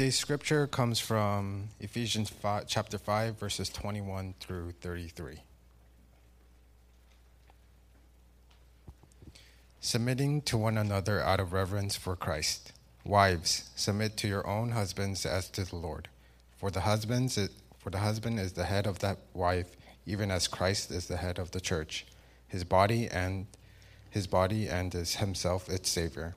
Today's scripture comes from Ephesians 5, chapter 5, verses 21 through 33. Submitting to one another out of reverence for Christ. Wives, submit to your own husbands as to the Lord. For the husbands, for the husband is the head of that wife, even as Christ is the head of the church, his body and his body and is himself its savior.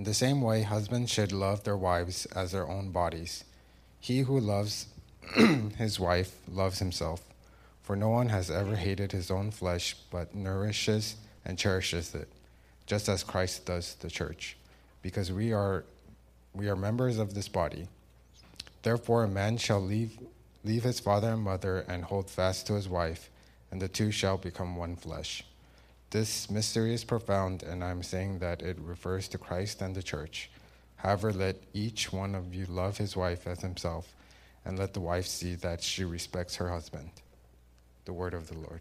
In the same way, husbands should love their wives as their own bodies. He who loves his wife loves himself, for no one has ever hated his own flesh, but nourishes and cherishes it, just as Christ does the church, because we are we are members of this body. Therefore, a man shall leave leave his father and mother and hold fast to his wife, and the two shall become one flesh. This mystery is profound, and I'm saying that it refers to Christ and the church. However, let each one of you love his wife as himself, and let the wife see that she respects her husband. The word of the Lord.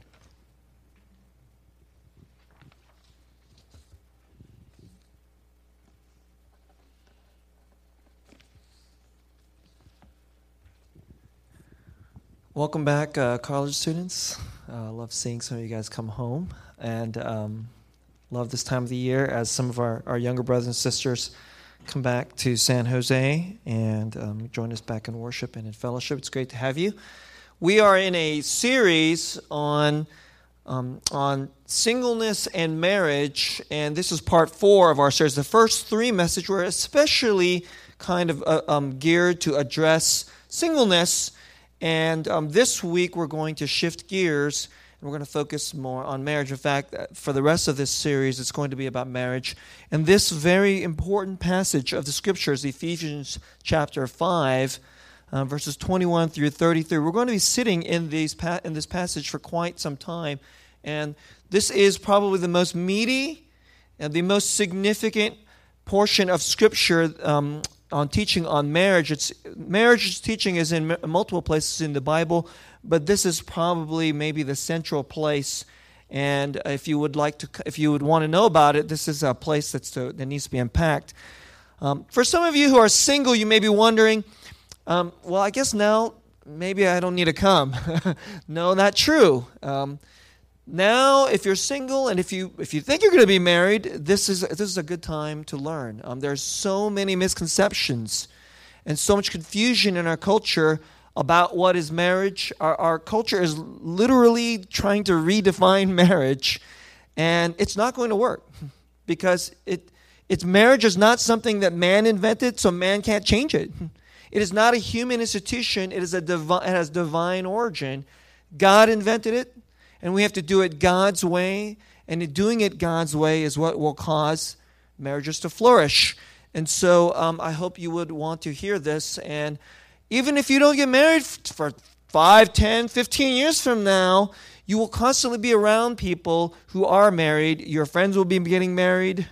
Welcome back, uh, college students. I uh, love seeing some of you guys come home and um, love this time of the year as some of our, our younger brothers and sisters come back to San Jose and um, join us back in worship and in fellowship. It's great to have you. We are in a series on um, on singleness and marriage, and this is part four of our series. The first three messages were especially kind of uh, um, geared to address singleness and um, this week we're going to shift gears and we're going to focus more on marriage. In fact, uh, for the rest of this series, it's going to be about marriage. And this very important passage of the scriptures, Ephesians chapter 5, uh, verses 21 through 33, we're going to be sitting in, these pa- in this passage for quite some time. And this is probably the most meaty and the most significant portion of scripture um, on teaching on marriage. It's marriage teaching is in multiple places in the Bible, but this is probably maybe the central place. And if you would like to, if you would want to know about it, this is a place that's to, that needs to be unpacked. Um, for some of you who are single, you may be wondering, um, well, I guess now maybe I don't need to come. no, not true. Um, now if you're single and if you if you think you're going to be married this is this is a good time to learn um, there's so many misconceptions and so much confusion in our culture about what is marriage our, our culture is literally trying to redefine marriage and it's not going to work because it it's marriage is not something that man invented so man can't change it it is not a human institution it is a divine it has divine origin god invented it and we have to do it God's way. And doing it God's way is what will cause marriages to flourish. And so um, I hope you would want to hear this. And even if you don't get married for 5, 10, 15 years from now, you will constantly be around people who are married. Your friends will be getting married.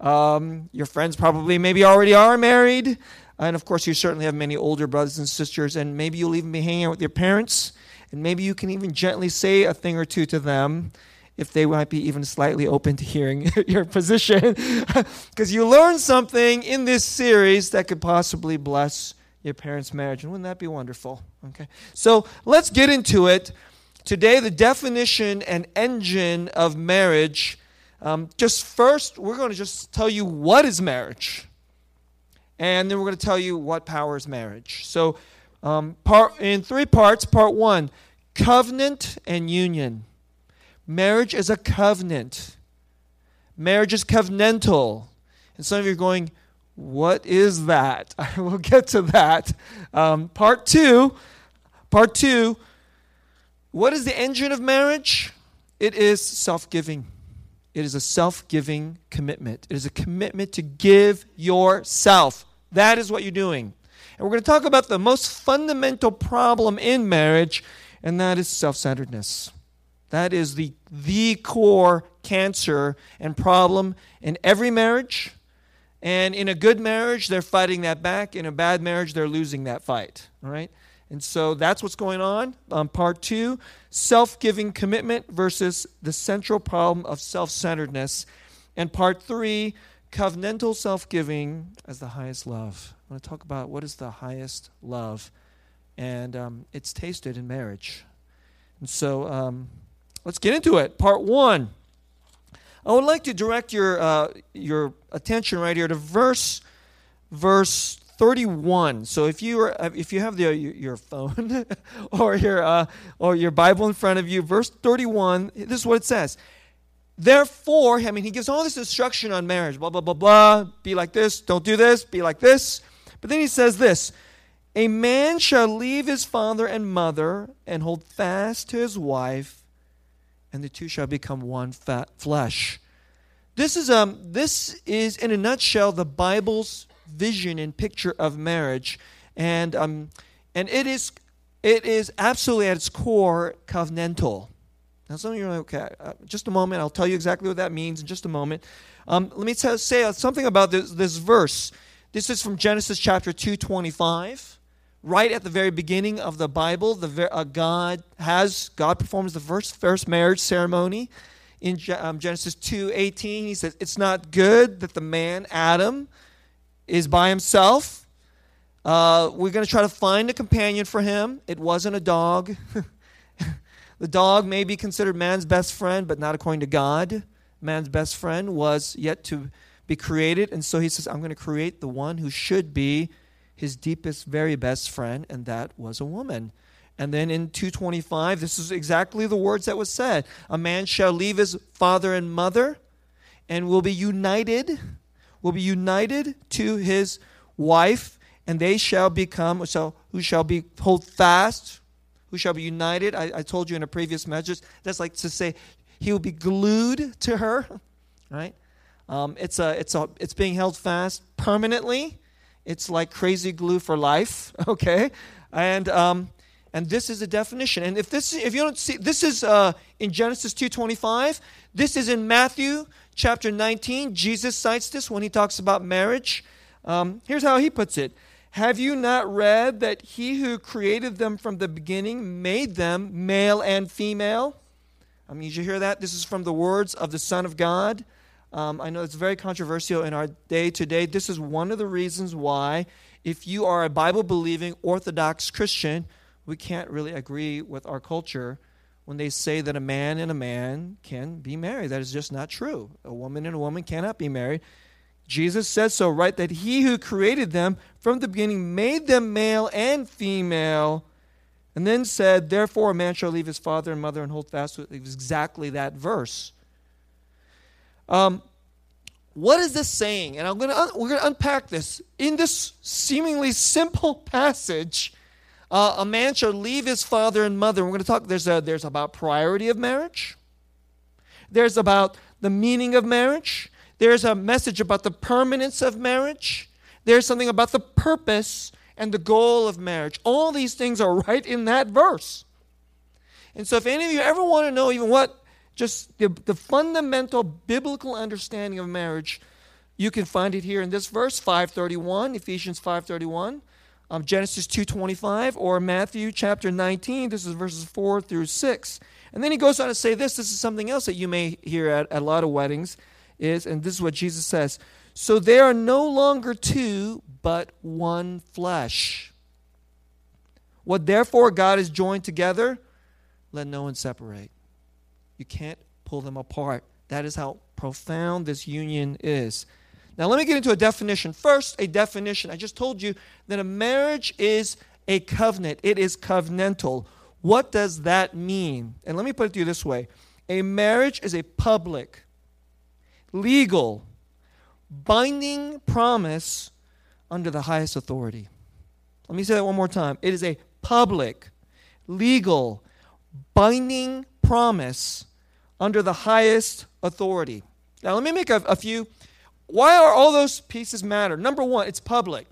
Um, your friends probably maybe already are married. And of course, you certainly have many older brothers and sisters, and maybe you'll even be hanging out with your parents. And maybe you can even gently say a thing or two to them if they might be even slightly open to hearing your position. Because you learn something in this series that could possibly bless your parents' marriage. And wouldn't that be wonderful? Okay. So let's get into it. Today, the definition and engine of marriage. Um, just first, we're going to just tell you what is marriage. And then we're going to tell you what powers marriage. So, um, part, in three parts. Part one covenant and union. Marriage is a covenant, marriage is covenantal. And some of you are going, What is that? I will get to that. Um, part two. Part two. What is the engine of marriage? It is self giving. It is a self giving commitment. It is a commitment to give yourself. That is what you're doing. And we're going to talk about the most fundamental problem in marriage, and that is self centeredness. That is the, the core cancer and problem in every marriage. And in a good marriage, they're fighting that back. In a bad marriage, they're losing that fight. All right? And so that's what's going on. Um, part two self giving commitment versus the central problem of self centeredness. And part three covenantal self giving as the highest love. I want to talk about what is the highest love. And um, it's tasted in marriage. And so um, let's get into it. Part one. I would like to direct your, uh, your attention right here to verse, verse 31. So if you are, if you have the, your phone or your uh, or your Bible in front of you, verse 31, this is what it says. Therefore, I mean, he gives all this instruction on marriage, blah blah blah blah. Be like this, don't do this, be like this. But then he says this: A man shall leave his father and mother and hold fast to his wife, and the two shall become one fat flesh. This is um this is in a nutshell the Bible's vision and picture of marriage, and um, and it is it is absolutely at its core covenantal. Now, some of you are like, okay, uh, just a moment. I'll tell you exactly what that means in just a moment. Um, let me tell, say something about this, this verse. This is from Genesis chapter 225. Right at the very beginning of the Bible, the, uh, God has God performs the first first marriage ceremony in um, Genesis 2:18. He says, "It's not good that the man Adam is by himself. Uh, we're going to try to find a companion for him. It wasn't a dog. the dog may be considered man's best friend, but not according to God. Man's best friend was yet to be created. And so he says, I'm going to create the one who should be his deepest, very best friend, and that was a woman. And then in 225, this is exactly the words that was said. A man shall leave his father and mother and will be united will be united to his wife, and they shall become, so who shall be hold fast, who shall be united. I, I told you in a previous message, that's like to say he will be glued to her, right? Um, it's, a, it's, a, it's being held fast permanently. It's like crazy glue for life, okay? And, um, and this is a definition. And if this, if you don't see, this is uh, in Genesis 2.25. This is in Matthew chapter 19, Jesus cites this when he talks about marriage. Um, here's how he puts it Have you not read that he who created them from the beginning made them male and female? I mean, did you hear that? This is from the words of the Son of God. Um, I know it's very controversial in our day today. This is one of the reasons why, if you are a Bible believing Orthodox Christian, we can't really agree with our culture when they say that a man and a man can be married. That is just not true. A woman and a woman cannot be married. Jesus says so, right? That he who created them from the beginning made them male and female, and then said, Therefore, a man shall leave his father and mother and hold fast with exactly that verse. Um, what is this saying? And I'm gonna un- we're gonna unpack this in this seemingly simple passage. Uh, a man shall leave his father and mother. We're going to talk, there's, a, there's about priority of marriage. There's about the meaning of marriage. There's a message about the permanence of marriage. There's something about the purpose and the goal of marriage. All these things are right in that verse. And so if any of you ever want to know even what just the, the fundamental biblical understanding of marriage, you can find it here in this verse 531 ephesians 531 um, Genesis 2.25 or Matthew chapter 19. This is verses 4 through 6. And then he goes on to say this. This is something else that you may hear at, at a lot of weddings is, and this is what Jesus says. So they are no longer two, but one flesh. What therefore God has joined together, let no one separate. You can't pull them apart. That is how profound this union is. Now, let me get into a definition. First, a definition. I just told you that a marriage is a covenant, it is covenantal. What does that mean? And let me put it to you this way a marriage is a public, legal, binding promise under the highest authority. Let me say that one more time. It is a public, legal, binding promise under the highest authority. Now, let me make a, a few why are all those pieces matter? Number one, it's public.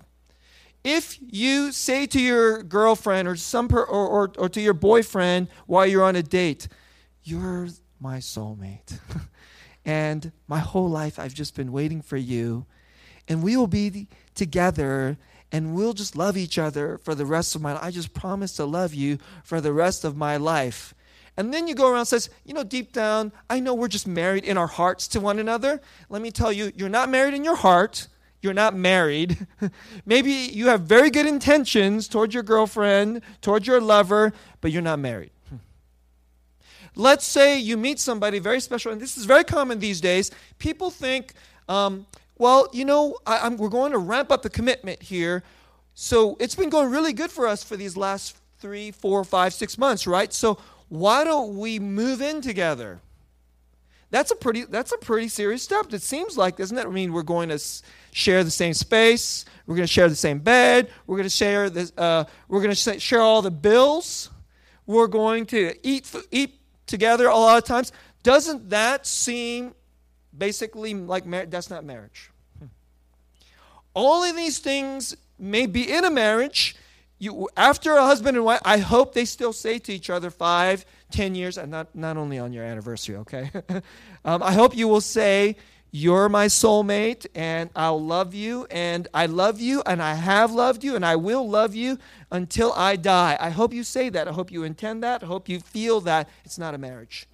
if you say to your girlfriend or some per, or, or, or to your boyfriend while you're on a date, "You're my soulmate," and my whole life I've just been waiting for you, and we will be together and we'll just love each other for the rest of my life. I just promise to love you for the rest of my life. And then you go around and says, you know, deep down, I know we're just married in our hearts to one another. Let me tell you, you're not married in your heart. You're not married. Maybe you have very good intentions towards your girlfriend, towards your lover, but you're not married. Let's say you meet somebody very special, and this is very common these days. People think, um, well, you know, I, we're going to ramp up the commitment here. So it's been going really good for us for these last three, four, five, six months, right? So why don't we move in together? That's a pretty that's a pretty serious step. It seems like, doesn't that mean, we're going to share the same space. We're going to share the same bed. We're going to share this. Uh, we're going to share all the bills. We're going to eat eat together a lot of times. Doesn't that seem basically like that's not marriage? Hmm. All of these things may be in a marriage, you, after a husband and wife, I hope they still say to each other five, ten years, and not, not only on your anniversary, okay? um, I hope you will say, You're my soulmate, and I'll love you, and I love you, and I have loved you, and I will love you until I die. I hope you say that. I hope you intend that. I hope you feel that. It's not a marriage.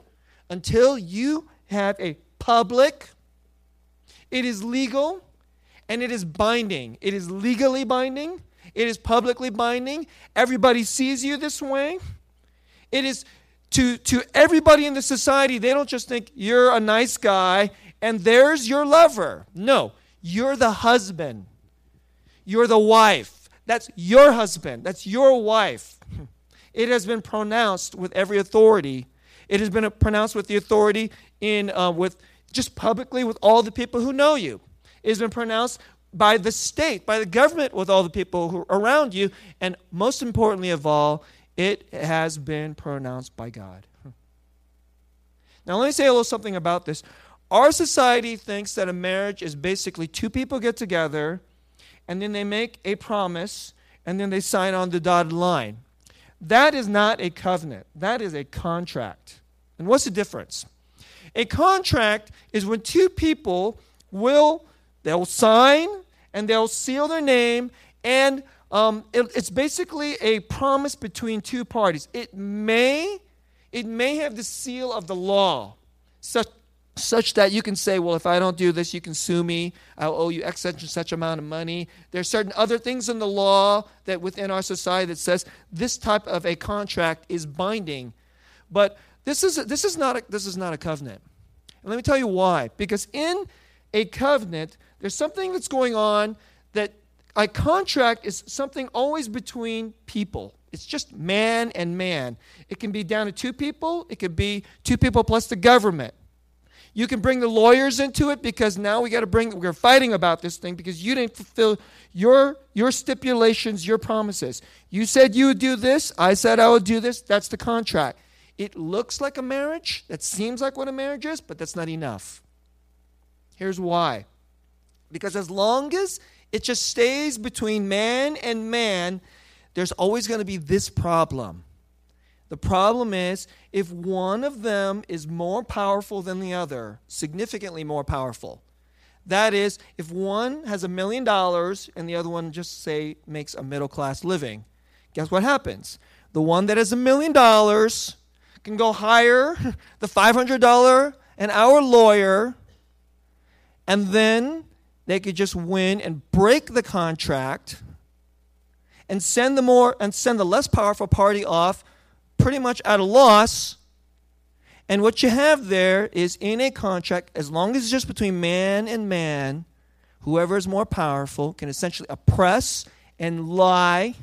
Until you have a public, it is legal, and it is binding. It is legally binding it is publicly binding. Everybody sees you this way. It is to, to everybody in the society, they don't just think you're a nice guy and there's your lover. No, you're the husband. You're the wife. That's your husband. That's your wife. It has been pronounced with every authority. It has been pronounced with the authority in uh, with just publicly with all the people who know you. It has been pronounced by the state, by the government, with all the people who are around you. And most importantly of all, it has been pronounced by God. Hmm. Now, let me say a little something about this. Our society thinks that a marriage is basically two people get together and then they make a promise and then they sign on the dotted line. That is not a covenant, that is a contract. And what's the difference? A contract is when two people will They'll sign and they'll seal their name, and um, it, it's basically a promise between two parties. It may, it may have the seal of the law, such, such that you can say, well, if I don't do this, you can sue me. I'll owe you X such and such amount of money. There are certain other things in the law that within our society that says this type of a contract is binding. But this is, this is, not, a, this is not a covenant. And let me tell you why. Because in a covenant, there's something that's going on that a contract is something always between people. It's just man and man. It can be down to two people, it could be two people plus the government. You can bring the lawyers into it because now we got to bring we're fighting about this thing because you didn't fulfill your your stipulations, your promises. You said you would do this, I said I would do this. That's the contract. It looks like a marriage. That seems like what a marriage is, but that's not enough. Here's why. Because as long as it just stays between man and man, there's always going to be this problem. The problem is if one of them is more powerful than the other, significantly more powerful. That is, if one has a million dollars and the other one just say makes a middle class living, guess what happens? The one that has a million dollars can go hire the $500 an hour lawyer, and then they could just win and break the contract and send the more and send the less powerful party off pretty much at a loss. And what you have there is in a contract, as long as it's just between man and man, whoever is more powerful can essentially oppress and lie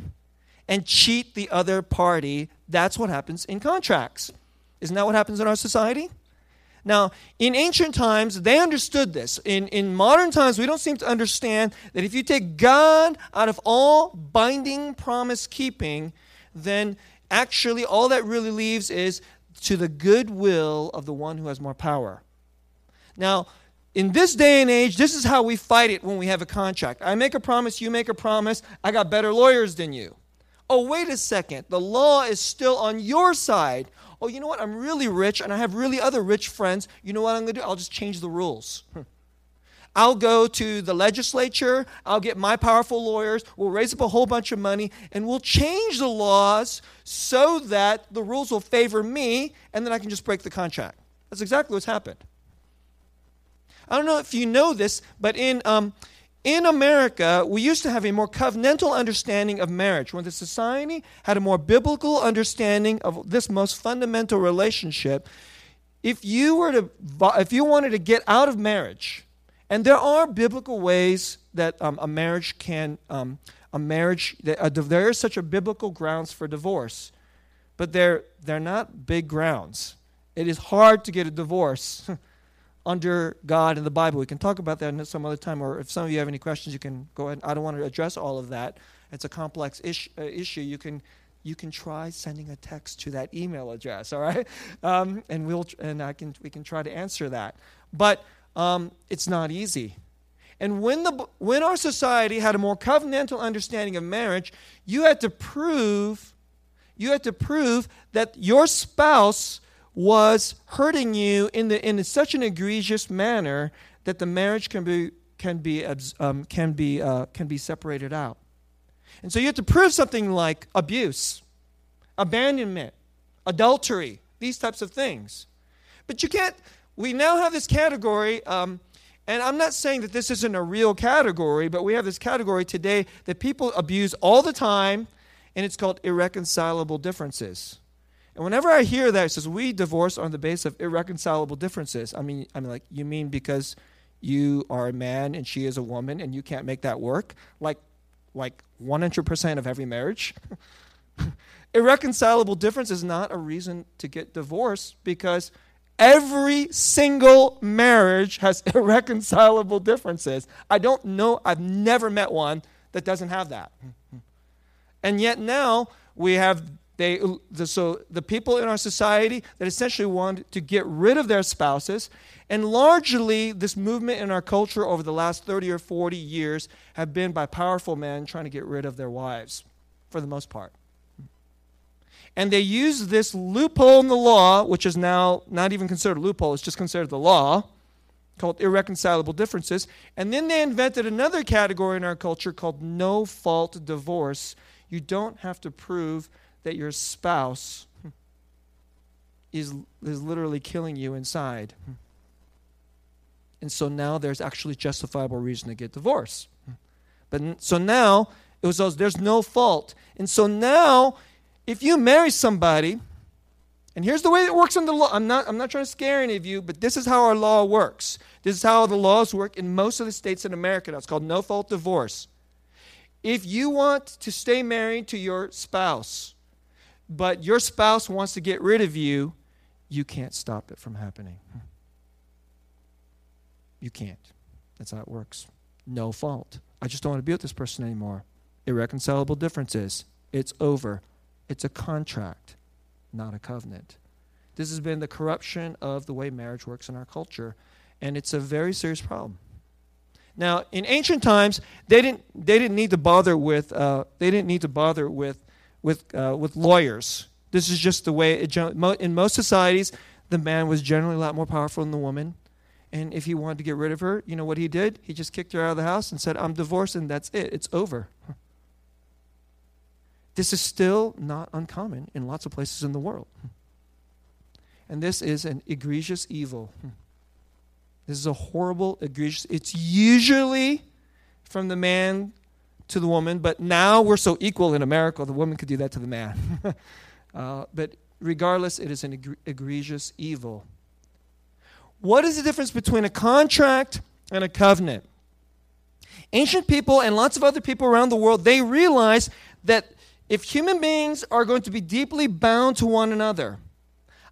and cheat the other party. That's what happens in contracts. Isn't that what happens in our society? Now, in ancient times, they understood this. In, in modern times, we don't seem to understand that if you take God out of all binding promise keeping, then actually all that really leaves is to the goodwill of the one who has more power. Now, in this day and age, this is how we fight it when we have a contract. I make a promise, you make a promise, I got better lawyers than you. Oh, wait a second. The law is still on your side. Oh, you know what? I'm really rich and I have really other rich friends. You know what I'm going to do? I'll just change the rules. I'll go to the legislature, I'll get my powerful lawyers, we'll raise up a whole bunch of money, and we'll change the laws so that the rules will favor me, and then I can just break the contract. That's exactly what's happened. I don't know if you know this, but in, um, in America, we used to have a more covenantal understanding of marriage. When the society had a more biblical understanding of this most fundamental relationship, if you were to, if you wanted to get out of marriage, and there are biblical ways that um, a marriage can, um, a marriage, uh, there is such a biblical grounds for divorce, but they're, they're not big grounds. It is hard to get a divorce under God in the Bible. We can talk about that some other time, or if some of you have any questions, you can go ahead. I don't want to address all of that. It's a complex ish, uh, issue. You can you can try sending a text to that email address, all right? Um, and we'll and I can we can try to answer that. But um, it's not easy. And when the when our society had a more covenantal understanding of marriage, you had to prove you had to prove that your spouse was hurting you in, the, in such an egregious manner that the marriage can be, can be, um, can be, uh, can be separated out. And so you have to prove something like abuse, abandonment, adultery, these types of things. But you can't, we now have this category, um, and I'm not saying that this isn't a real category, but we have this category today that people abuse all the time, and it's called irreconcilable differences. And whenever I hear that, it says we divorce on the basis of irreconcilable differences. I mean, I mean, like you mean because you are a man and she is a woman and you can't make that work? Like, like 100% of every marriage. irreconcilable difference is not a reason to get divorced because every single marriage has irreconcilable differences. I don't know, I've never met one that doesn't have that. And yet now we have they, so the people in our society that essentially want to get rid of their spouses, and largely this movement in our culture over the last 30 or 40 years have been by powerful men trying to get rid of their wives, for the most part. And they use this loophole in the law, which is now not even considered a loophole, it's just considered the law, called irreconcilable differences. And then they invented another category in our culture called no fault divorce. You don't have to prove that your spouse is, is literally killing you inside. And so now there's actually justifiable reason to get divorced. But so now it was there's no fault. And so now if you marry somebody, and here's the way it works in the law. I'm not, I'm not trying to scare any of you, but this is how our law works. This is how the laws work in most of the states in America. Now. It's called no fault divorce. If you want to stay married to your spouse, but your spouse wants to get rid of you, you can't stop it from happening. You can't. That's how it works. No fault. I just don't want to be with this person anymore. Irreconcilable differences. It's over. It's a contract, not a covenant. This has been the corruption of the way marriage works in our culture, and it's a very serious problem. Now, in ancient times, they didn't, they didn't need to bother with, uh, they didn't need to bother with with, uh, with lawyers. This is just the way it, in most societies, the man was generally a lot more powerful than the woman. And if he wanted to get rid of her, you know what he did? He just kicked her out of the house and said, I'm divorced and that's it. It's over. This is still not uncommon in lots of places in the world. And this is an egregious evil. This is a horrible, egregious. It's usually from the man to the woman, but now we're so equal in America, the woman could do that to the man. uh, but regardless, it is an egre- egregious evil. What is the difference between a contract and a covenant? Ancient people and lots of other people around the world, they realize that if human beings are going to be deeply bound to one another,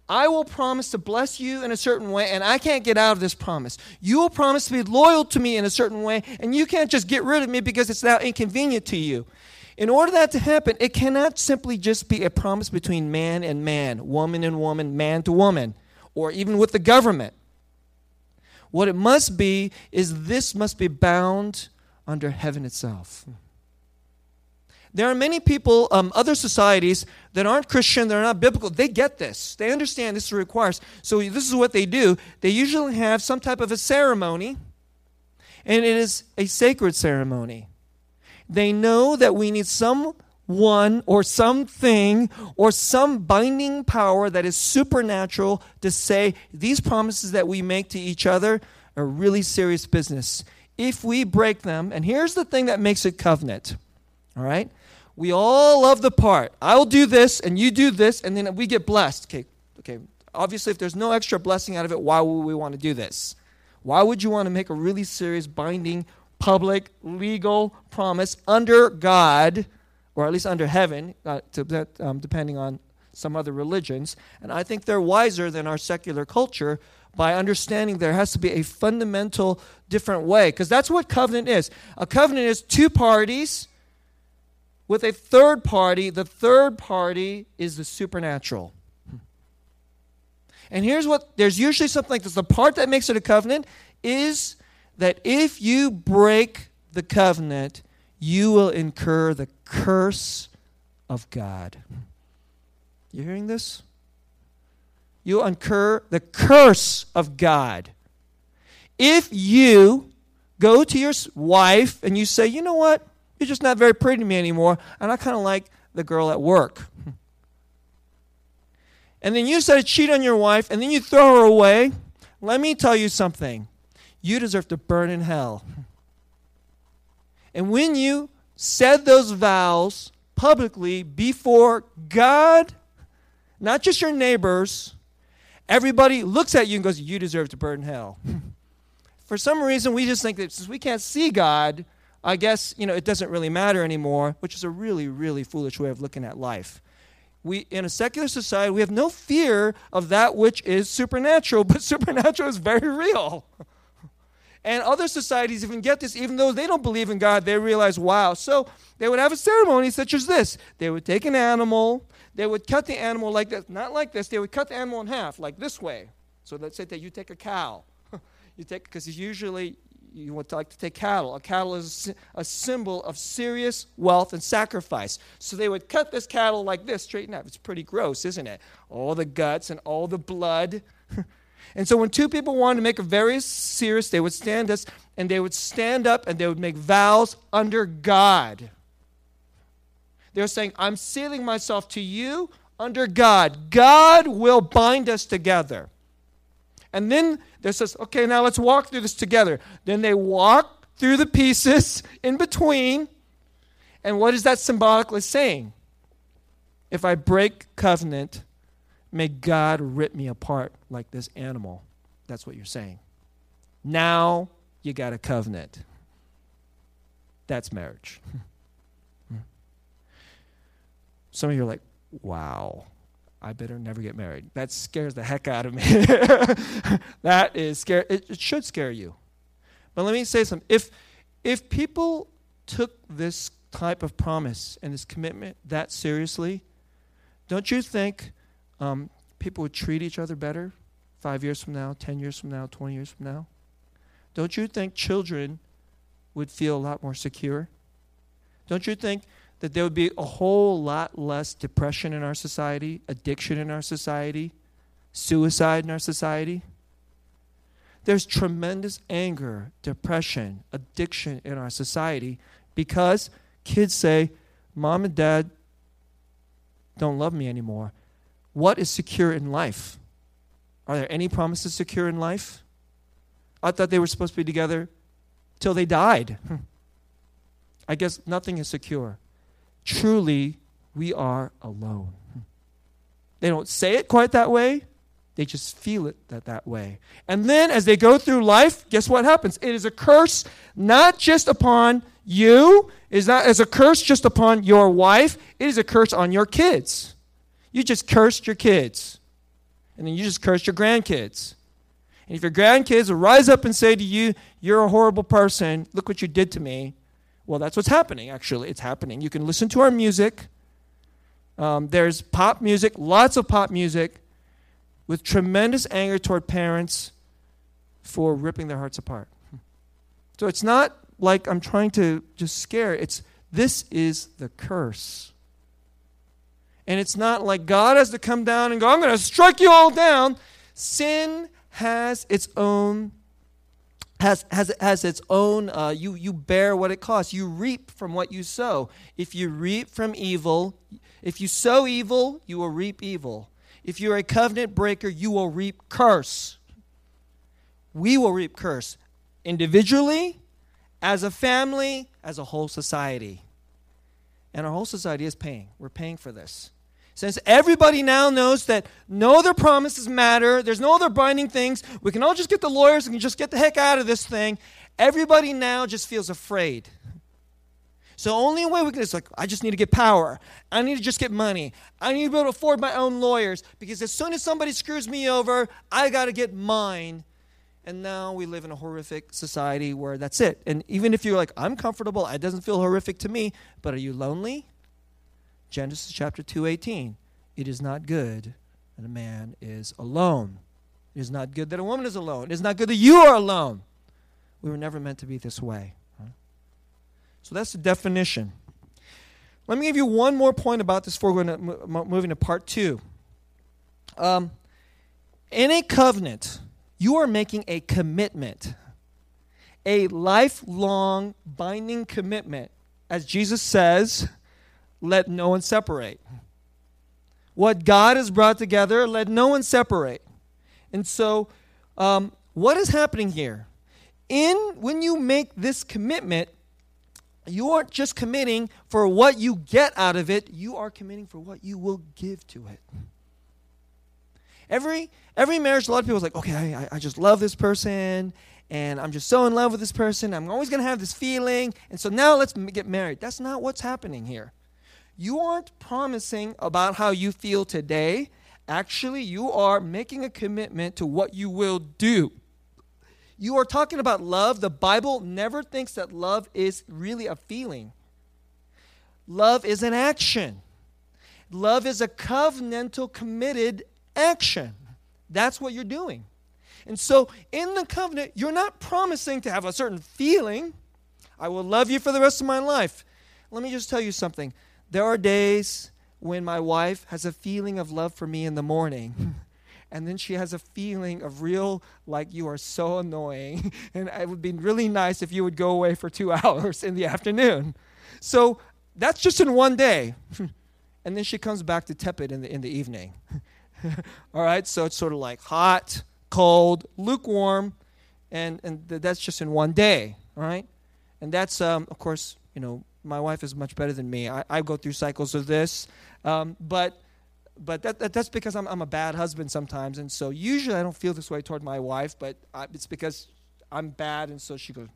I will promise to bless you in a certain way, and I can't get out of this promise. You will promise to be loyal to me in a certain way, and you can't just get rid of me because it's now inconvenient to you. In order that to happen, it cannot simply just be a promise between man and man, woman and woman, man to woman, or even with the government. What it must be is this must be bound under heaven itself. There are many people, um, other societies that aren't Christian, they're not biblical. They get this. They understand this requires. So this is what they do. They usually have some type of a ceremony, and it is a sacred ceremony. They know that we need someone or something or some binding power that is supernatural to say these promises that we make to each other are really serious business. If we break them, and here's the thing that makes it covenant, all right? We all love the part. I'll do this and you do this, and then we get blessed. Okay, okay. Obviously, if there's no extra blessing out of it, why would we want to do this? Why would you want to make a really serious, binding, public, legal promise under God, or at least under heaven, uh, to, um, depending on some other religions? And I think they're wiser than our secular culture by understanding there has to be a fundamental different way, because that's what covenant is. A covenant is two parties with a third party. The third party is the supernatural. And here's what there's usually something like this the part that makes it a covenant is that if you break the covenant, you will incur the curse of God. You hearing this? You incur the curse of God. If you go to your wife and you say, you know what? You're just not very pretty to me anymore, and I kind of like the girl at work. and then you to cheat on your wife, and then you throw her away. Let me tell you something. You deserve to burn in hell. And when you said those vows publicly before God, not just your neighbors, everybody looks at you and goes, You deserve to burn in hell. For some reason, we just think that since we can't see God, I guess, you know, it doesn't really matter anymore, which is a really, really foolish way of looking at life. We, in a secular society, we have no fear of that which is supernatural, but supernatural is very real. And other societies even get this, even though they don't believe in God, they realize, wow. So they would have a ceremony such as this. They would take an animal, they would cut the animal like this, not like this, they would cut the animal in half, like this way. So let's say that you take a cow. you take, because usually you would like to take cattle. A cattle is a symbol of serious wealth and sacrifice. So they would cut this cattle like this, straighten up. It's pretty gross, isn't it? All the guts and all the blood. and so when two people wanted to make a very serious, they would stand us and they would stand up and they would make vows under God. They were saying, I'm sealing myself to you under God. God will bind us together. And then there says, okay, now let's walk through this together. Then they walk through the pieces in between. And what is that symbolically saying? If I break covenant, may God rip me apart like this animal. That's what you're saying. Now you got a covenant. That's marriage. Some of you are like, wow. I better never get married. That scares the heck out of me. that is scary. It, it, should scare you. But let me say something. If if people took this type of promise and this commitment that seriously, don't you think um, people would treat each other better five years from now, ten years from now, twenty years from now? Don't you think children would feel a lot more secure? Don't you think that there would be a whole lot less depression in our society, addiction in our society, suicide in our society. There's tremendous anger, depression, addiction in our society because kids say, Mom and Dad don't love me anymore. What is secure in life? Are there any promises secure in life? I thought they were supposed to be together till they died. I guess nothing is secure truly we are alone. They don't say it quite that way, they just feel it that, that way. And then as they go through life, guess what happens? It is a curse not just upon you, it is not as a curse just upon your wife, it is a curse on your kids. You just cursed your kids. And then you just cursed your grandkids. And if your grandkids will rise up and say to you, You're a horrible person, look what you did to me, well, that's what's happening, actually. It's happening. You can listen to our music. Um, there's pop music, lots of pop music, with tremendous anger toward parents, for ripping their hearts apart. So it's not like I'm trying to just scare. It's this is the curse. And it's not like God has to come down and go, I'm going to strike you all down. Sin has its own has has has its own uh, you you bear what it costs. You reap from what you sow. If you reap from evil if you sow evil you will reap evil. If you're a covenant breaker you will reap curse. We will reap curse individually as a family as a whole society. And our whole society is paying. We're paying for this since everybody now knows that no other promises matter, there's no other binding things, we can all just get the lawyers and just get the heck out of this thing. Everybody now just feels afraid. So only way we can is like, I just need to get power. I need to just get money. I need to be able to afford my own lawyers because as soon as somebody screws me over, I got to get mine. And now we live in a horrific society where that's it. And even if you're like, I'm comfortable, it doesn't feel horrific to me, but are you lonely? Genesis chapter 2:18. It is not good that a man is alone. It is not good that a woman is alone. It is not good that you are alone. We were never meant to be this way. So that's the definition. Let me give you one more point about this before we're going to part two. Um, in a covenant, you are making a commitment, a lifelong binding commitment. As Jesus says, let no one separate. What God has brought together, let no one separate. And so, um, what is happening here? In when you make this commitment, you aren't just committing for what you get out of it, you are committing for what you will give to it. Every every marriage, a lot of people is like, okay, I, I just love this person, and I'm just so in love with this person. I'm always going to have this feeling, and so now let's get married. That's not what's happening here you aren't promising about how you feel today. Actually, you are making a commitment to what you will do. You are talking about love. The Bible never thinks that love is really a feeling, love is an action. Love is a covenantal, committed action. That's what you're doing. And so, in the covenant, you're not promising to have a certain feeling. I will love you for the rest of my life. Let me just tell you something. There are days when my wife has a feeling of love for me in the morning. and then she has a feeling of real, like, you are so annoying. And it would be really nice if you would go away for two hours in the afternoon. So that's just in one day. and then she comes back to tepid in the, in the evening. all right, so it's sort of like hot, cold, lukewarm, and, and that's just in one day, all right? And that's, um, of course, you know, my wife is much better than me. I, I go through cycles of this, um, but but that, that, that's because I'm, I'm a bad husband sometimes, and so usually I don't feel this way toward my wife, but I, it's because I'm bad, and so she goes,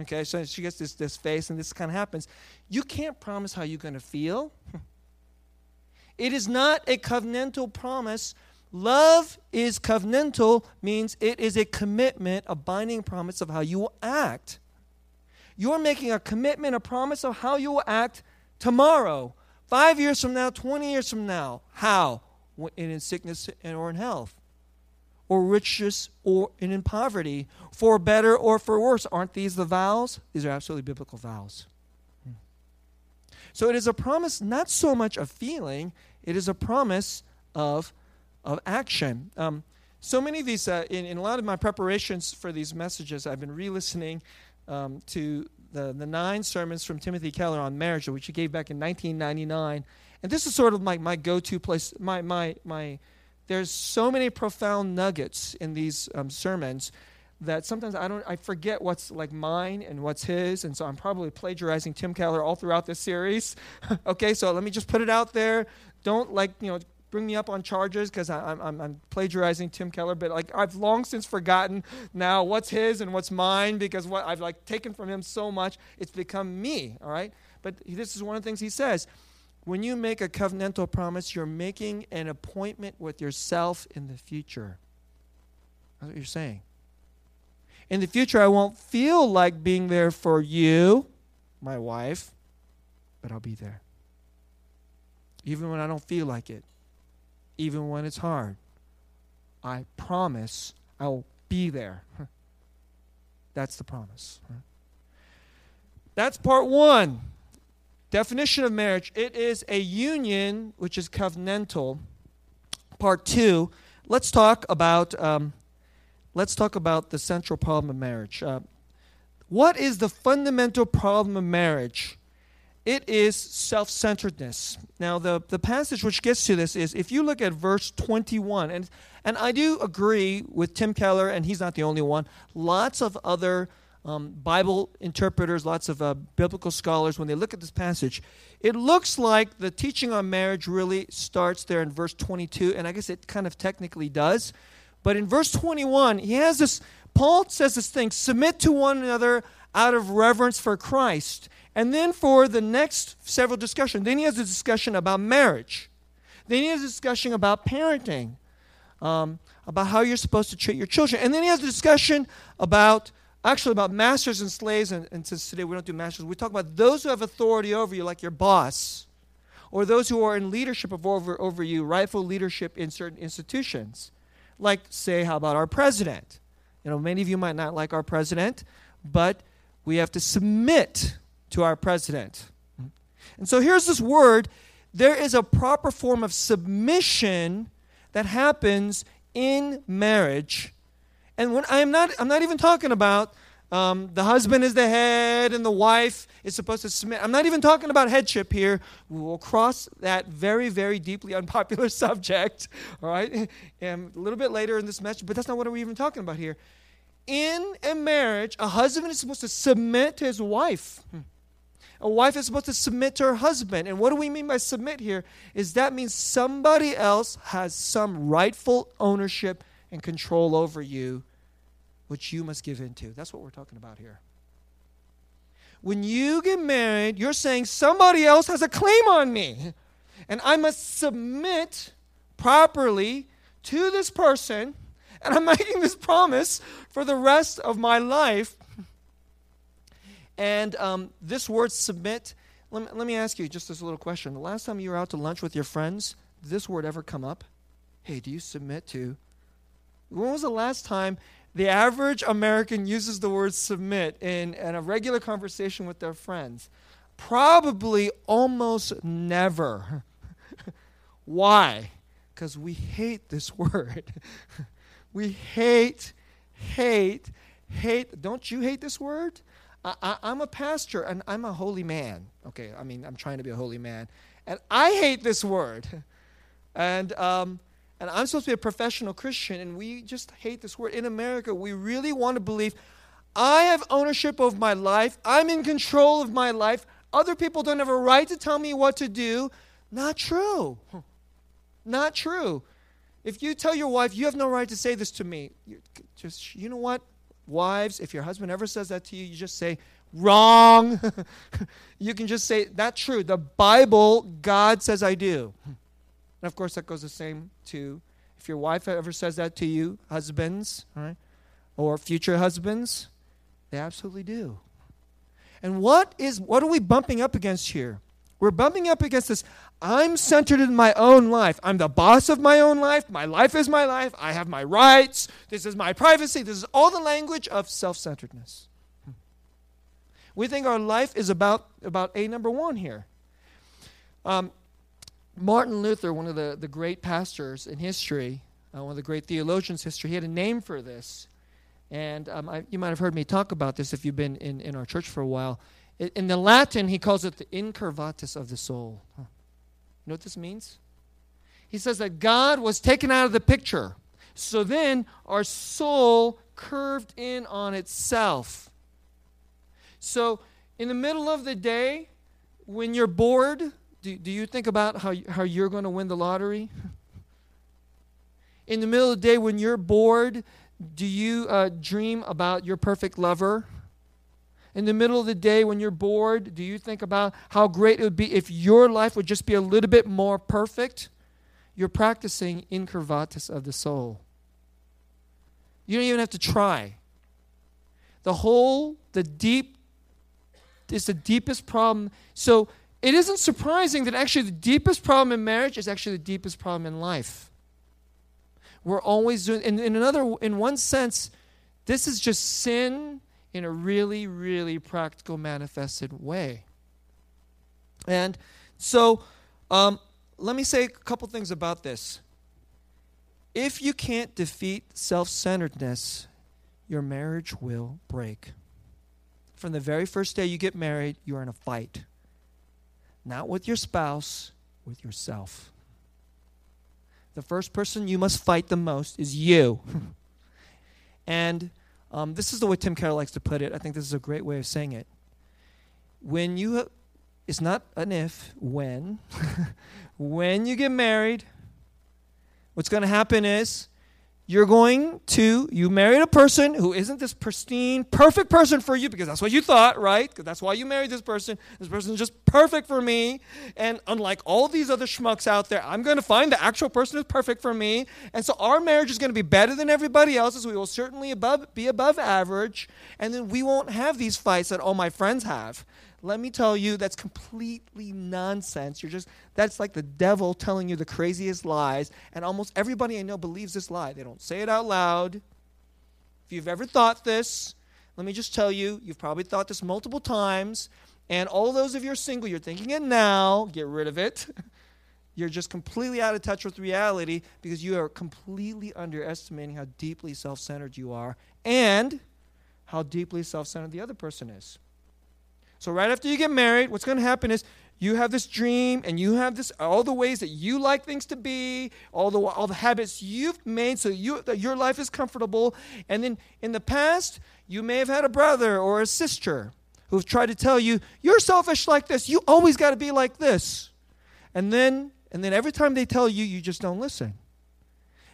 okay, so she gets this this face, and this kind of happens. You can't promise how you're going to feel. it is not a covenantal promise. Love is covenantal, means it is a commitment, a binding promise of how you will act. You're making a commitment, a promise of how you will act tomorrow, five years from now, 20 years from now. How? In sickness or in health, or riches or in poverty, for better or for worse. Aren't these the vows? These are absolutely biblical vows. So it is a promise, not so much of feeling, it is a promise of, of action. Um, so many of these, uh, in, in a lot of my preparations for these messages, I've been re listening um, to the, the nine sermons from Timothy Keller on marriage, which he gave back in 1999. And this is sort of my, my go to place. My, my, my, there's so many profound nuggets in these um, sermons that sometimes I don't I forget what's like mine and what's his and so I'm probably plagiarizing Tim Keller all throughout this series. okay, so let me just put it out there. Don't like, you know, bring me up on charges because I'm, I'm, I'm, plagiarizing Tim Keller, but like I've long since forgotten now what's his and what's mine because what I've like taken from him so much, it's become me, all right? But this is one of the things he says. When you make a covenantal promise, you're making an appointment with yourself in the future. That's what you're saying. In the future, I won't feel like being there for you, my wife, but I'll be there. Even when I don't feel like it even when it's hard. I promise I'll be there. That's the promise. That's part one. Definition of marriage it is a union which is covenantal. Part two, let's talk about. Um, let's talk about the central problem of marriage. Uh, what is the fundamental problem of marriage? It is self centeredness. Now, the, the passage which gets to this is if you look at verse 21, and, and I do agree with Tim Keller, and he's not the only one, lots of other um, Bible interpreters, lots of uh, biblical scholars, when they look at this passage, it looks like the teaching on marriage really starts there in verse 22, and I guess it kind of technically does. But in verse 21, he has this, Paul says this thing submit to one another out of reverence for Christ. And then for the next several discussions, then he has a discussion about marriage. Then he has a discussion about parenting, um, about how you're supposed to treat your children. And then he has a discussion about, actually, about masters and slaves. And, and since today we don't do masters, we talk about those who have authority over you, like your boss, or those who are in leadership of over, over you, rightful leadership in certain institutions. Like, say, how about our president? You know, many of you might not like our president, but we have to submit to our president. And so here's this word there is a proper form of submission that happens in marriage. And when I'm not, I'm not even talking about um, the husband is the head and the wife is supposed to submit. I'm not even talking about headship here. We will cross that very, very deeply unpopular subject, all right, and a little bit later in this message, but that's not what we're even talking about here. In a marriage, a husband is supposed to submit to his wife. A wife is supposed to submit to her husband. And what do we mean by submit here? Is that means somebody else has some rightful ownership and control over you, which you must give into. That's what we're talking about here. When you get married, you're saying somebody else has a claim on me, and I must submit properly to this person, and I'm making this promise for the rest of my life and um, this word submit, let me, let me ask you just this little question. The last time you were out to lunch with your friends, did this word ever come up? Hey, do you submit to? When was the last time the average American uses the word submit in, in a regular conversation with their friends? Probably almost never. Why? Because we hate this word. we hate, hate, hate. Don't you hate this word? I, am a pastor and I'm a holy man. Okay, I mean, I'm trying to be a holy man. And I hate this word. And, um, and I'm supposed to be a professional Christian, and we just hate this word. In America, we really want to believe I have ownership of my life, I'm in control of my life. Other people don't have a right to tell me what to do. Not true. Not true. If you tell your wife, you have no right to say this to me, just, you know what? Wives, if your husband ever says that to you, you just say, wrong. you can just say, that's true. The Bible, God says I do. And of course, that goes the same to if your wife ever says that to you, husbands, right? Or future husbands, they absolutely do. And what is what are we bumping up against here? We're bumping up against this. I'm centered in my own life. I'm the boss of my own life. My life is my life. I have my rights. This is my privacy. This is all the language of self centeredness. We think our life is about, about A number one here. Um, Martin Luther, one of the, the great pastors in history, uh, one of the great theologians in history, he had a name for this. And um, I, you might have heard me talk about this if you've been in, in our church for a while. In the Latin, he calls it the incurvatus of the soul. Huh. You know what this means? He says that God was taken out of the picture. So then our soul curved in on itself. So in the middle of the day, when you're bored, do, do you think about how, how you're going to win the lottery? In the middle of the day, when you're bored, do you uh, dream about your perfect lover? In the middle of the day when you're bored, do you think about how great it would be if your life would just be a little bit more perfect? You're practicing incurvatus of the soul. You don't even have to try. The whole, the deep, is the deepest problem. So it isn't surprising that actually the deepest problem in marriage is actually the deepest problem in life. We're always doing in, in another in one sense, this is just sin in a really, really practical manifested way. And so um, let me say a couple things about this. If you can't defeat self centeredness, your marriage will break. From the very first day you get married, you're in a fight. Not with your spouse, with yourself. The first person you must fight the most is you. and um, this is the way Tim Keller likes to put it. I think this is a great way of saying it. When you, it's not an if, when, when you get married, what's going to happen is you're going to you married a person who isn't this pristine perfect person for you because that's what you thought right? Because that's why you married this person. This person is just perfect for me. And unlike all these other schmucks out there i'm going to find the actual person who's perfect for me. And so our marriage is going to be better than everybody else's. We will certainly above, be above average. And then we won't have these fights that all my friends have let me tell you, that's completely nonsense. You're just, that's like the devil telling you the craziest lies. And almost everybody I know believes this lie. They don't say it out loud. If you've ever thought this, let me just tell you, you've probably thought this multiple times. And all those of you are single, you're thinking it now, get rid of it. you're just completely out of touch with reality because you are completely underestimating how deeply self centered you are and how deeply self centered the other person is. So right after you get married, what's going to happen is you have this dream and you have this all the ways that you like things to be all the all the habits you've made so you that your life is comfortable. And then in the past you may have had a brother or a sister who've tried to tell you you're selfish like this. You always got to be like this. And then and then every time they tell you you just don't listen.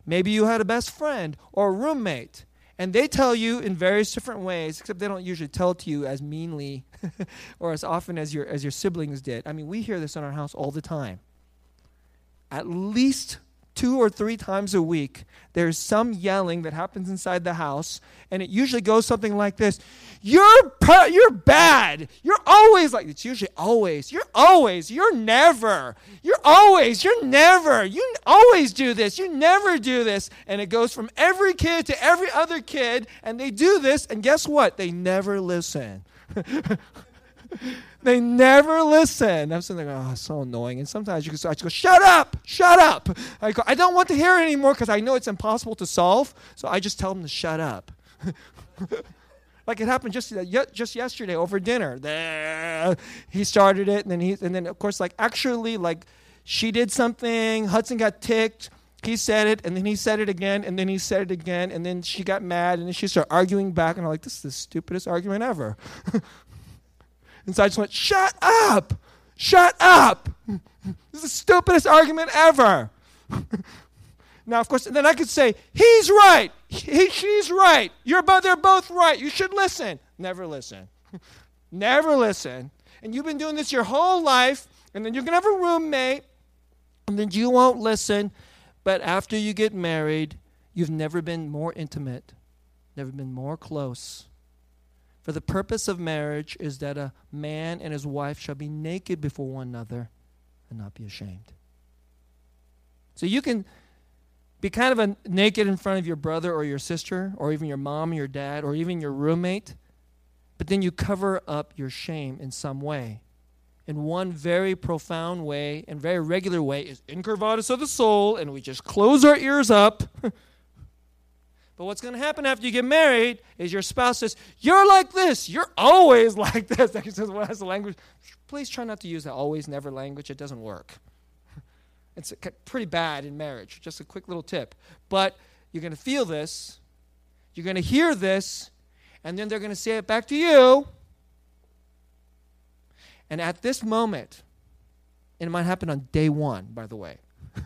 Maybe you had a best friend or a roommate and they tell you in various different ways, except they don't usually tell it to you as meanly or as often as your, as your siblings did. I mean, we hear this in our house all the time. At least two or three times a week, there's some yelling that happens inside the house, and it usually goes something like this You're, per- you're bad. You're always like, it's usually always. You're always. You're never. You're always. You're never. You always do this. You never do this. And it goes from every kid to every other kid, and they do this, and guess what? They never listen. They never listen. I'm sitting there, oh, it's so annoying. And sometimes you can start to go, shut up, shut up. I go, I don't want to hear it anymore because I know it's impossible to solve. So I just tell them to shut up. like it happened just just yesterday over dinner. He started it, and then he, and then of course, like actually, like she did something. Hudson got ticked. He said it, and then he said it again, and then he said it again, and then she got mad, and then she started arguing back, and I'm like, this is the stupidest argument ever. And so I just went, shut up! Shut up! This is the stupidest argument ever. now, of course, then I could say, he's right. He, she's right. You're both, they're both right. You should listen. Never listen. Never listen. And you've been doing this your whole life, and then you're going to have a roommate, and then you won't listen. But after you get married, you've never been more intimate, never been more close for the purpose of marriage is that a man and his wife shall be naked before one another and not be ashamed. So you can be kind of a naked in front of your brother or your sister or even your mom or your dad or even your roommate, but then you cover up your shame in some way. In one very profound way and very regular way is incurvatus of the soul, and we just close our ears up. But what's going to happen after you get married is your spouse says, You're like this. You're always like this. And he says, What is the language? Please try not to use that always, never language. It doesn't work. It's pretty bad in marriage. Just a quick little tip. But you're going to feel this, you're going to hear this, and then they're going to say it back to you. And at this moment, and it might happen on day one, by the way.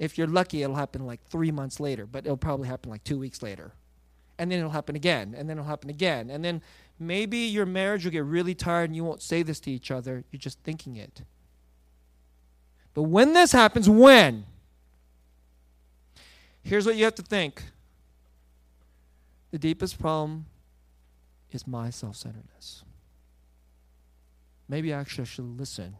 If you're lucky, it'll happen like three months later, but it'll probably happen like two weeks later. And then it'll happen again, and then it'll happen again. And then maybe your marriage will get really tired and you won't say this to each other. You're just thinking it. But when this happens, when? Here's what you have to think the deepest problem is my self centeredness. Maybe actually I should listen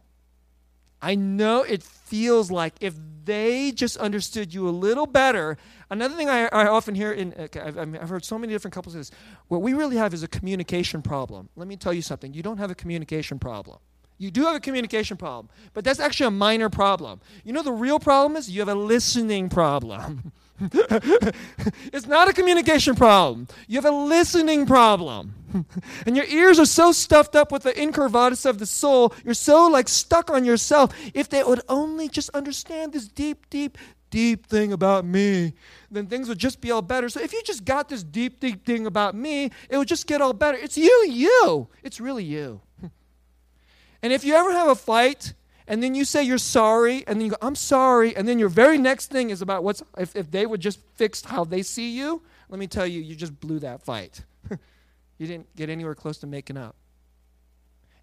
I know it feels like if they just understood you a little better. Another thing I, I often hear in, I've, I've heard so many different couples say this. What we really have is a communication problem. Let me tell you something. You don't have a communication problem. You do have a communication problem, but that's actually a minor problem. You know, the real problem is you have a listening problem. it's not a communication problem. You have a listening problem. and your ears are so stuffed up with the incurvatus of the soul, you're so like stuck on yourself. If they would only just understand this deep, deep, deep thing about me, then things would just be all better. So if you just got this deep, deep thing about me, it would just get all better. It's you, you. It's really you. and if you ever have a fight, and then you say you're sorry, and then you go, I'm sorry, and then your very next thing is about what's, if, if they would just fix how they see you, let me tell you, you just blew that fight. you didn't get anywhere close to making up.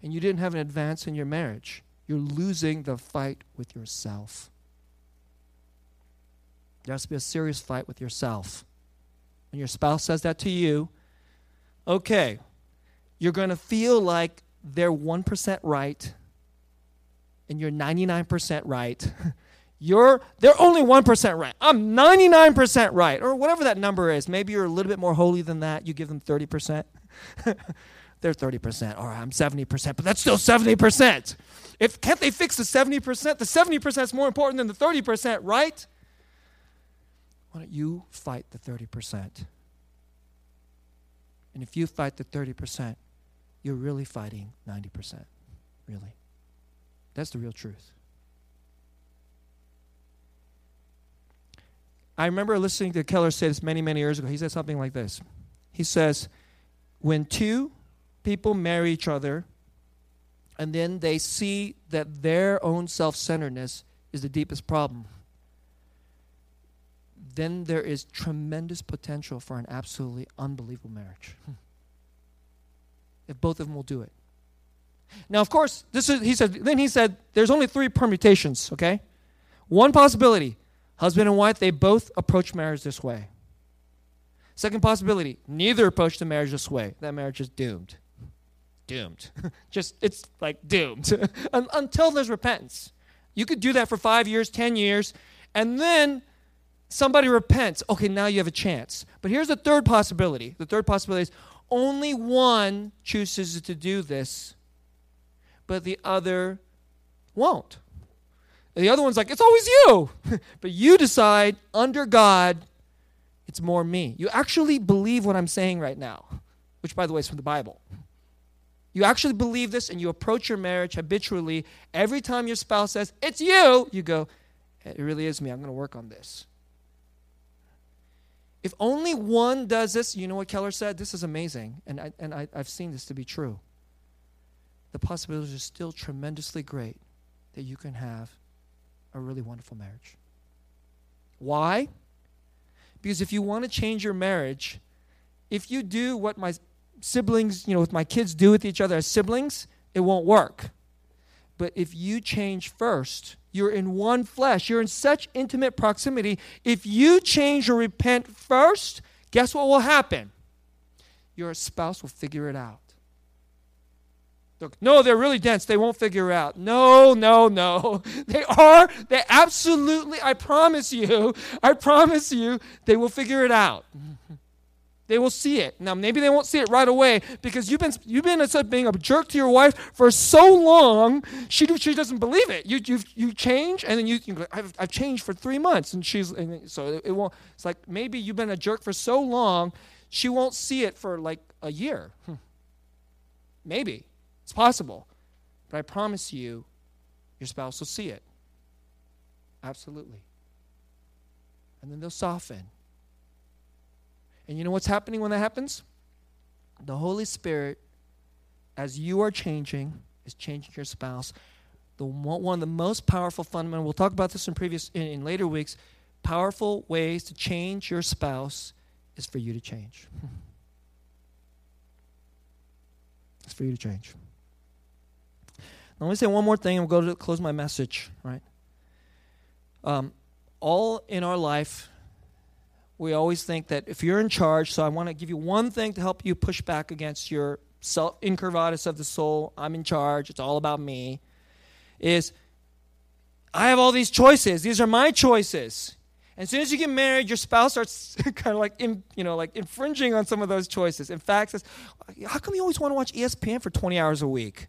And you didn't have an advance in your marriage. You're losing the fight with yourself. There has to be a serious fight with yourself. When your spouse says that to you, okay, you're going to feel like they're 1% right and you're 99% right. You're they're only 1% right. I'm 99% right or whatever that number is. Maybe you're a little bit more holy than that. You give them 30%. they're 30%. All right, I'm 70%, but that's still 70%. If can't they fix the 70%? The 70% is more important than the 30%, right? Why don't you fight the 30%? And if you fight the 30%, you're really fighting 90%. Really. That's the real truth. I remember listening to Keller say this many, many years ago. He said something like this He says, When two people marry each other and then they see that their own self centeredness is the deepest problem, then there is tremendous potential for an absolutely unbelievable marriage. if both of them will do it. Now, of course, this is he said. Then he said, "There's only three permutations." Okay, one possibility: husband and wife they both approach marriage this way. Second possibility: neither approach the marriage this way. That marriage is doomed. Doomed. Just it's like doomed until there's repentance. You could do that for five years, ten years, and then somebody repents. Okay, now you have a chance. But here's the third possibility. The third possibility is only one chooses to do this but the other won't. And the other one's like, it's always you. but you decide under God, it's more me. You actually believe what I'm saying right now, which, by the way, is from the Bible. You actually believe this and you approach your marriage habitually. Every time your spouse says, it's you, you go, it really is me. I'm going to work on this. If only one does this, you know what Keller said? This is amazing. And, I, and I, I've seen this to be true the possibilities are still tremendously great that you can have a really wonderful marriage. Why? Because if you want to change your marriage, if you do what my siblings, you know, what my kids do with each other as siblings, it won't work. But if you change first, you're in one flesh, you're in such intimate proximity. If you change or repent first, guess what will happen? Your spouse will figure it out. No, they're really dense. They won't figure out. No, no, no. They are. They absolutely, I promise you, I promise you, they will figure it out. They will see it. Now, maybe they won't see it right away because you've been you've been being a jerk to your wife for so long. She she doesn't believe it. You you you change and then you, you go, I've, I've changed for three months and she's and so it, it won't. It's like maybe you've been a jerk for so long, she won't see it for like a year. Hmm. Maybe it's possible. But I promise you, your spouse will see it. Absolutely. And then they'll soften. And you know what's happening when that happens? The Holy Spirit, as you are changing, is changing your spouse. The one of the most powerful fundamental. We'll talk about this in previous in, in later weeks. Powerful ways to change your spouse is for you to change. it's for you to change. Let me say one more thing and we'll go to close my message, right? Um, all in our life, we always think that if you're in charge, so I want to give you one thing to help you push back against your self incurvatus of the soul, I'm in charge, it's all about me, is I have all these choices. These are my choices. And as soon as you get married, your spouse starts kind of like, in, you know, like infringing on some of those choices. In fact, says, "How come you always want to watch ESPN for 20 hours a week?"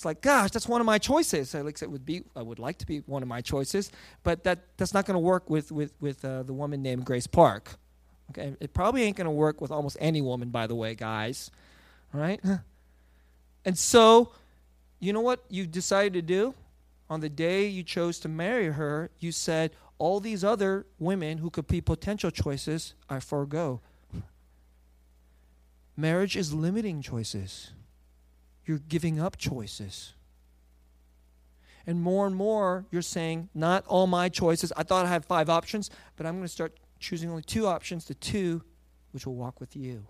It's like, gosh, that's one of my choices. I like it would be, I would like to be one of my choices, but that that's not going to work with with with uh, the woman named Grace Park. Okay, it probably ain't going to work with almost any woman, by the way, guys. Right. And so, you know what you decided to do? On the day you chose to marry her, you said, all these other women who could be potential choices, I forego. Marriage is limiting choices. You're giving up choices. And more and more, you're saying, not all my choices. I thought I had five options, but I'm going to start choosing only two options, the two which will walk with you.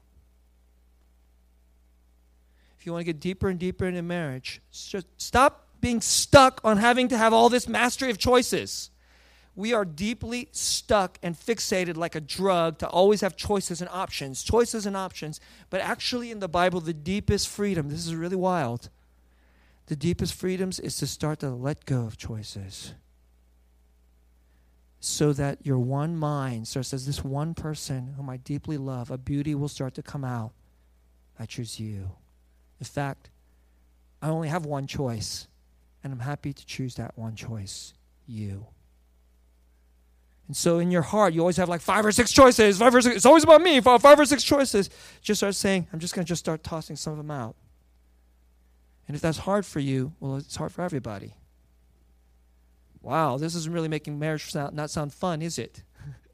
If you want to get deeper and deeper into marriage, stop being stuck on having to have all this mastery of choices we are deeply stuck and fixated like a drug to always have choices and options, choices and options. But actually, in the Bible, the deepest freedom, this is really wild, the deepest freedoms is to start to let go of choices. So that your one mind starts as this one person whom I deeply love, a beauty will start to come out. I choose you. In fact, I only have one choice, and I'm happy to choose that one choice you. And so in your heart, you always have like five or six choices. Five or six, it's always about me. Five, five or six choices. Just start saying, I'm just going to just start tossing some of them out. And if that's hard for you, well, it's hard for everybody. Wow, this isn't really making marriage sound, not sound fun, is it?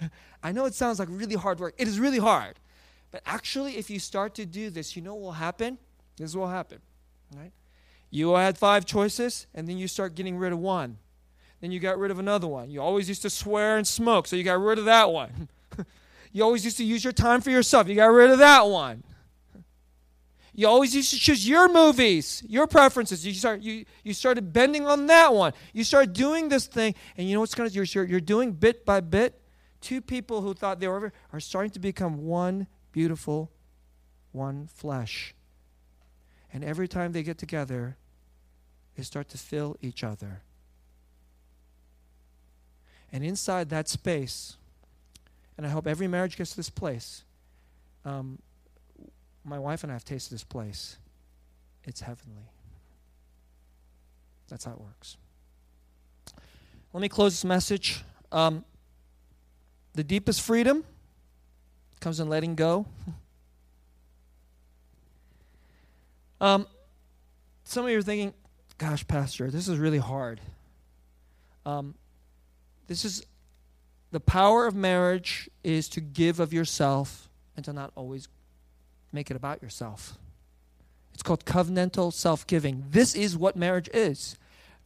I know it sounds like really hard work. It is really hard. But actually, if you start to do this, you know what will happen? This will happen. Right? You had five choices, and then you start getting rid of one then you got rid of another one. You always used to swear and smoke, so you got rid of that one. you always used to use your time for yourself. You got rid of that one. You always used to choose your movies, your preferences. You start you you started bending on that one. You start doing this thing, and you know what's going to you're you're doing bit by bit. Two people who thought they were are starting to become one beautiful, one flesh. And every time they get together, they start to fill each other. And inside that space, and I hope every marriage gets to this place. Um, my wife and I have tasted this place. It's heavenly. That's how it works. Let me close this message. Um, the deepest freedom comes in letting go. um, some of you are thinking, gosh, Pastor, this is really hard. Um, this is the power of marriage is to give of yourself and to not always make it about yourself. It's called covenantal self giving. This is what marriage is.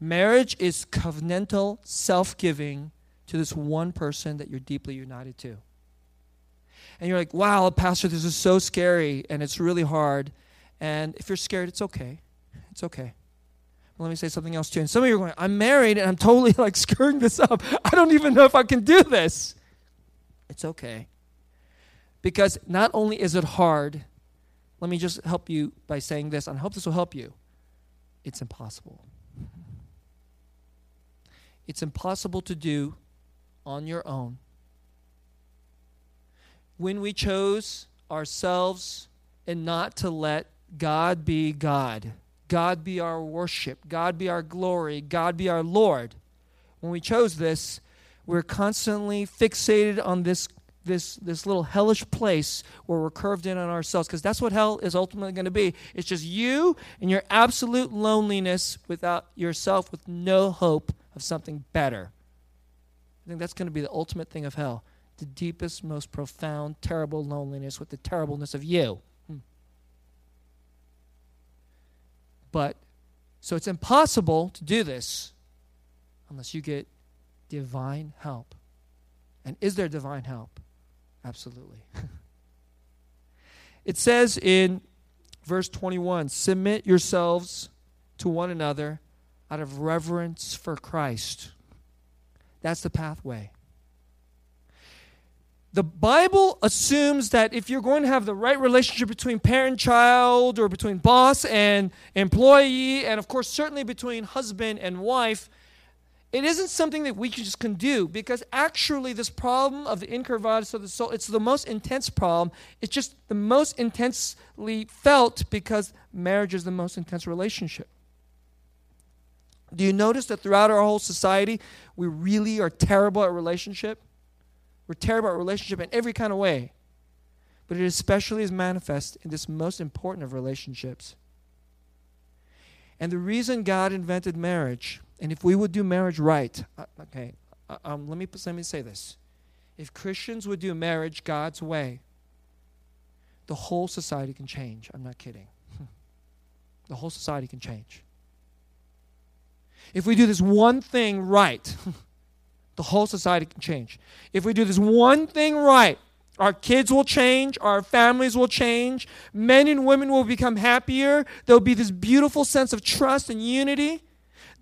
Marriage is covenantal self giving to this one person that you're deeply united to. And you're like, wow, Pastor, this is so scary and it's really hard. And if you're scared, it's okay. It's okay let me say something else too. And some of you are going, I'm married and I'm totally like screwing this up. I don't even know if I can do this. It's okay. Because not only is it hard, let me just help you by saying this, and I hope this will help you. It's impossible. It's impossible to do on your own. When we chose ourselves and not to let God be God, God be our worship, God be our glory, God be our Lord. When we chose this, we're constantly fixated on this this this little hellish place where we're curved in on ourselves because that's what hell is ultimately going to be. It's just you and your absolute loneliness without yourself with no hope of something better. I think that's going to be the ultimate thing of hell. The deepest, most profound, terrible loneliness with the terribleness of you. But so it's impossible to do this unless you get divine help. And is there divine help? Absolutely. it says in verse 21 Submit yourselves to one another out of reverence for Christ. That's the pathway the Bible assumes that if you're going to have the right relationship between parent child or between boss and employee, and of course, certainly between husband and wife, It isn't something that we just can do because actually this problem of the incurvatus of the soul, it's the most intense problem. It's just the most intensely felt because marriage is the most intense relationship. Do you notice that throughout our whole society, we really are terrible at relationship? We're terrible at relationship in every kind of way. But it especially is manifest in this most important of relationships. And the reason God invented marriage and if we would do marriage right, uh, okay, uh, um, let, me, let me say this. If Christians would do marriage God's way, the whole society can change. I'm not kidding. the whole society can change. If we do this one thing right, the whole society can change. If we do this one thing right, our kids will change, our families will change, men and women will become happier. There'll be this beautiful sense of trust and unity.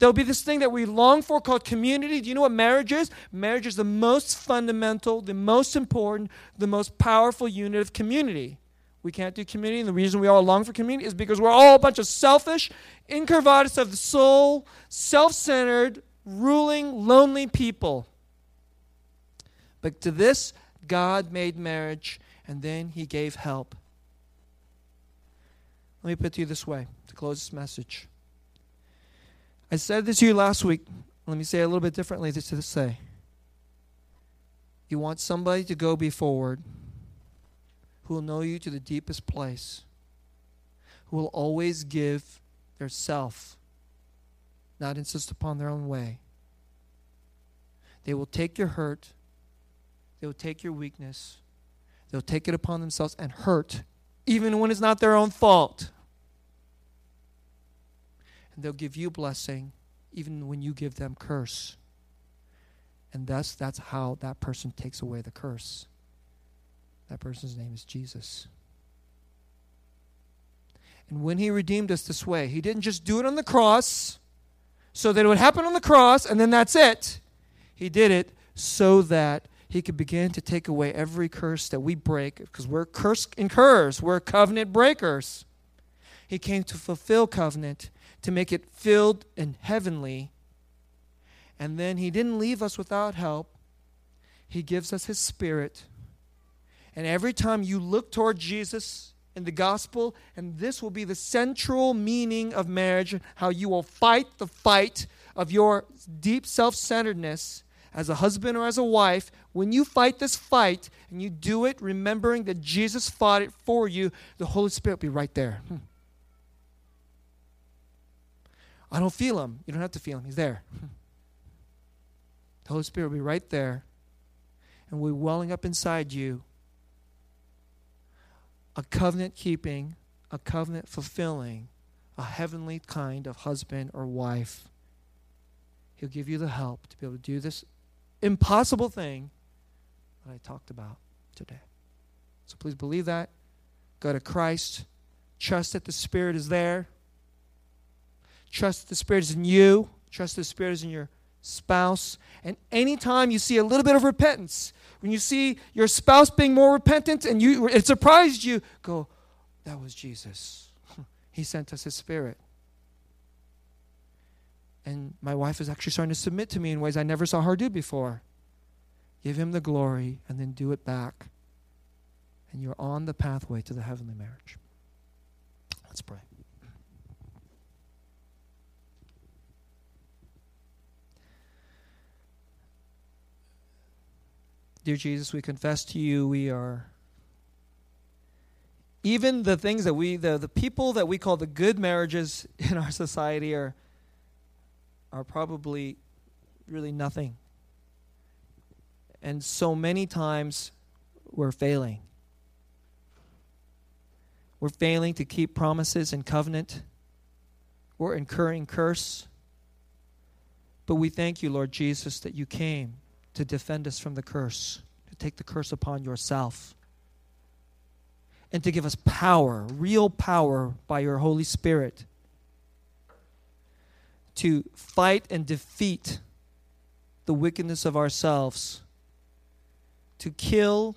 There'll be this thing that we long for called community. Do you know what marriage is? Marriage is the most fundamental, the most important, the most powerful unit of community. We can't do community, and the reason we all long for community is because we're all a bunch of selfish, incurvatus of the soul, self centered, ruling, lonely people. But to this, God made marriage, and then He gave help. Let me put to you this way to close this message. I said this to you last week. Let me say it a little bit differently just to say. You want somebody to go be forward who will know you to the deepest place, who will always give their self, not insist upon their own way. They will take your hurt, they will take your weakness, they'll take it upon themselves and hurt, even when it's not their own fault and they'll give you blessing even when you give them curse. And thus, that's how that person takes away the curse. That person's name is Jesus. And when he redeemed us this way, he didn't just do it on the cross so that it would happen on the cross and then that's it. He did it so that he could begin to take away every curse that we break because we're curse incurs, we're covenant breakers. He came to fulfill covenant to make it filled and heavenly. And then He didn't leave us without help, He gives us His Spirit. And every time you look toward Jesus in the gospel, and this will be the central meaning of marriage, how you will fight the fight of your deep self centeredness as a husband or as a wife, when you fight this fight and you do it remembering that Jesus fought it for you, the Holy Spirit will be right there. Hmm. I don't feel him. You don't have to feel him. He's there. The Holy Spirit will be right there and will be welling up inside you a covenant keeping, a covenant fulfilling, a heavenly kind of husband or wife. He'll give you the help to be able to do this impossible thing that I talked about today. So please believe that. Go to Christ. Trust that the Spirit is there. Trust that the Spirit is in you. Trust the Spirit is in your spouse. And anytime you see a little bit of repentance, when you see your spouse being more repentant and you it surprised you, go, that was Jesus. he sent us his spirit. And my wife is actually starting to submit to me in ways I never saw her do before. Give him the glory and then do it back. And you're on the pathway to the heavenly marriage. Let's pray. Dear Jesus, we confess to you we are even the things that we the, the people that we call the good marriages in our society are are probably really nothing. And so many times we're failing. We're failing to keep promises and covenant. We're incurring curse. But we thank you, Lord Jesus, that you came to defend us from the curse, to take the curse upon yourself, and to give us power, real power by your Holy Spirit, to fight and defeat the wickedness of ourselves, to kill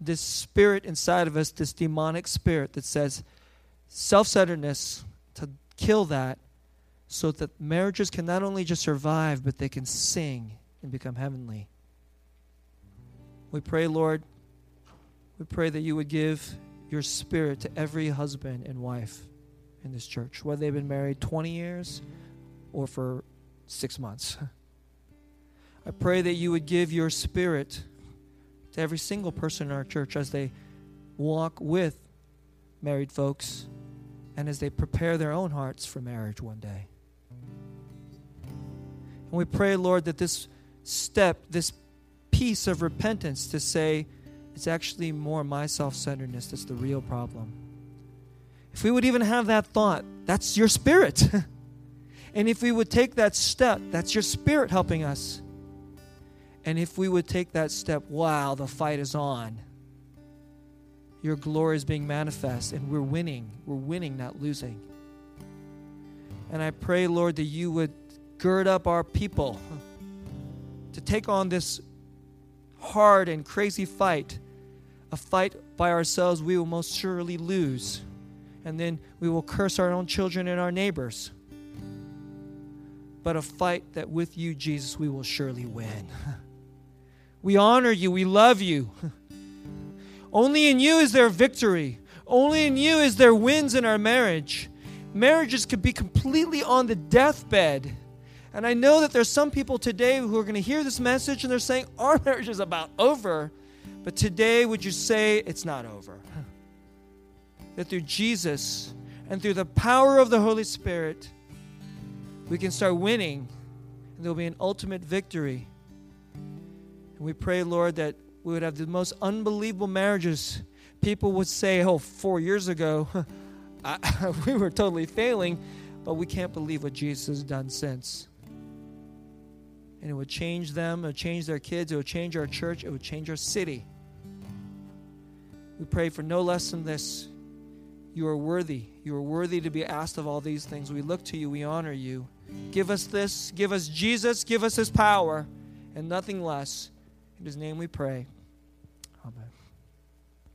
this spirit inside of us, this demonic spirit that says self centeredness, to kill that so that marriages can not only just survive, but they can sing and become heavenly. We pray, Lord, we pray that you would give your spirit to every husband and wife in this church, whether they've been married 20 years or for six months. I pray that you would give your spirit to every single person in our church as they walk with married folks and as they prepare their own hearts for marriage one day. And we pray, Lord, that this step, this piece of repentance to say, it's actually more my self centeredness that's the real problem. If we would even have that thought, that's your spirit. and if we would take that step, that's your spirit helping us. And if we would take that step, wow, the fight is on. Your glory is being manifest, and we're winning. We're winning, not losing. And I pray, Lord, that you would gird up our people to take on this hard and crazy fight, a fight by ourselves we will most surely lose. And then we will curse our own children and our neighbors. But a fight that with you, Jesus, we will surely win. We honor you. We love you. Only in you is there victory. Only in you is there wins in our marriage. Marriages could be completely on the deathbed and I know that there's some people today who are going to hear this message and they're saying, Our marriage is about over. But today, would you say it's not over? That through Jesus and through the power of the Holy Spirit, we can start winning and there'll be an ultimate victory. And we pray, Lord, that we would have the most unbelievable marriages. People would say, Oh, four years ago, I, we were totally failing, but we can't believe what Jesus has done since and it would change them, it would change their kids, it would change our church, it would change our city. We pray for no less than this. You are worthy. You are worthy to be asked of all these things. We look to you, we honor you. Give us this, give us Jesus, give us his power, and nothing less. In his name we pray.